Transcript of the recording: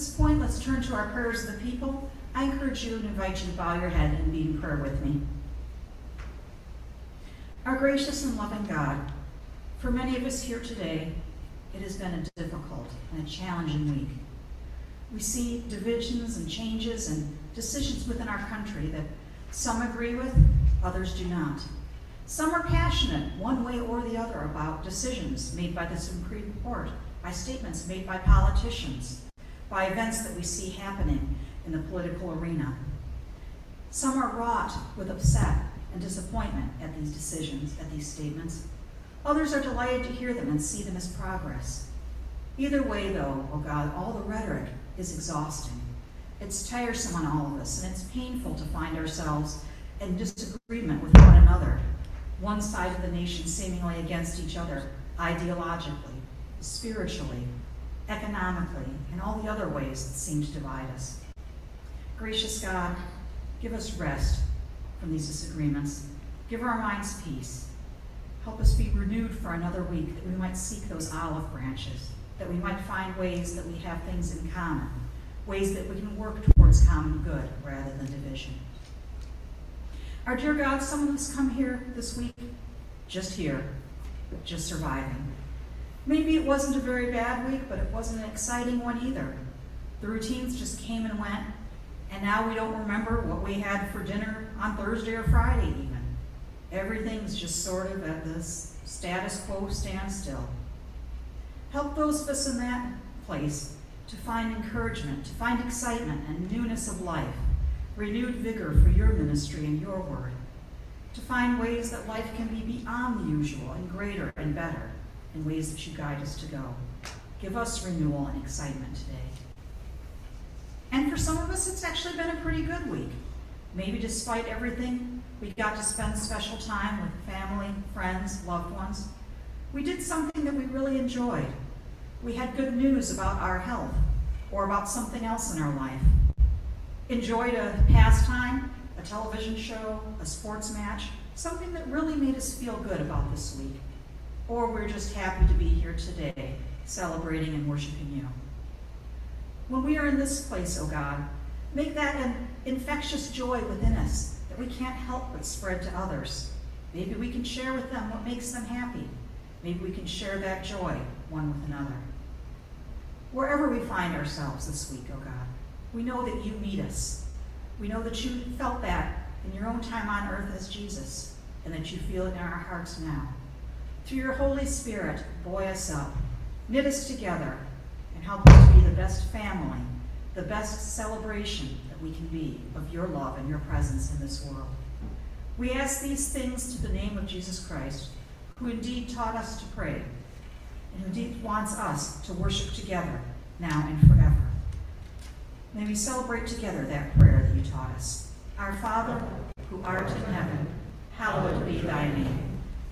this point, let's turn to our prayers of the people. I encourage you and invite you to bow your head and be in prayer with me. Our gracious and loving God, for many of us here today, it has been a difficult and a challenging week. We see divisions and changes and decisions within our country that some agree with, others do not. Some are passionate, one way or the other, about decisions made by the Supreme Court, by statements made by politicians, by events that we see happening in the political arena. Some are wrought with upset and disappointment at these decisions, at these statements. Others are delighted to hear them and see them as progress. Either way, though, oh God, all the rhetoric is exhausting. It's tiresome on all of us, and it's painful to find ourselves in disagreement with one another, one side of the nation seemingly against each other, ideologically, spiritually, economically, and all the other ways that seem to divide us. Gracious God, give us rest from these disagreements. Give our minds peace. Help us be renewed for another week that we might seek those olive branches, that we might find ways that we have things in common, ways that we can work towards common good rather than division. Our dear God, some of us come here this week just here, just surviving. Maybe it wasn't a very bad week, but it wasn't an exciting one either. The routines just came and went, and now we don't remember what we had for dinner on Thursday or Friday, even. Everything's just sort of at this status quo standstill. Help those of us in that place to find encouragement, to find excitement and newness of life, renewed vigor for your ministry and your word, to find ways that life can be beyond the usual and greater and better in ways that you guide us to go. Give us renewal and excitement today. And for some of us, it's actually been a pretty good week. Maybe despite everything, we got to spend special time with family, friends, loved ones. We did something that we really enjoyed. We had good news about our health or about something else in our life. Enjoyed a pastime, a television show, a sports match, something that really made us feel good about this week. Or we're just happy to be here today, celebrating and worshiping you. When we are in this place, O oh God, make that an infectious joy within us that we can't help but spread to others. Maybe we can share with them what makes them happy. Maybe we can share that joy one with another. Wherever we find ourselves this week, O oh God, we know that you meet us. We know that you felt that in your own time on earth as Jesus, and that you feel it in our hearts now. Through your Holy Spirit, buoy us up, knit us together, and help us to be the best family, the best celebration that we can be of your love and your presence in this world. We ask these things to the name of Jesus Christ, who indeed taught us to pray, and who indeed wants us to worship together now and forever. May we celebrate together that prayer that you taught us. Our Father, who art in heaven, hallowed be thy name.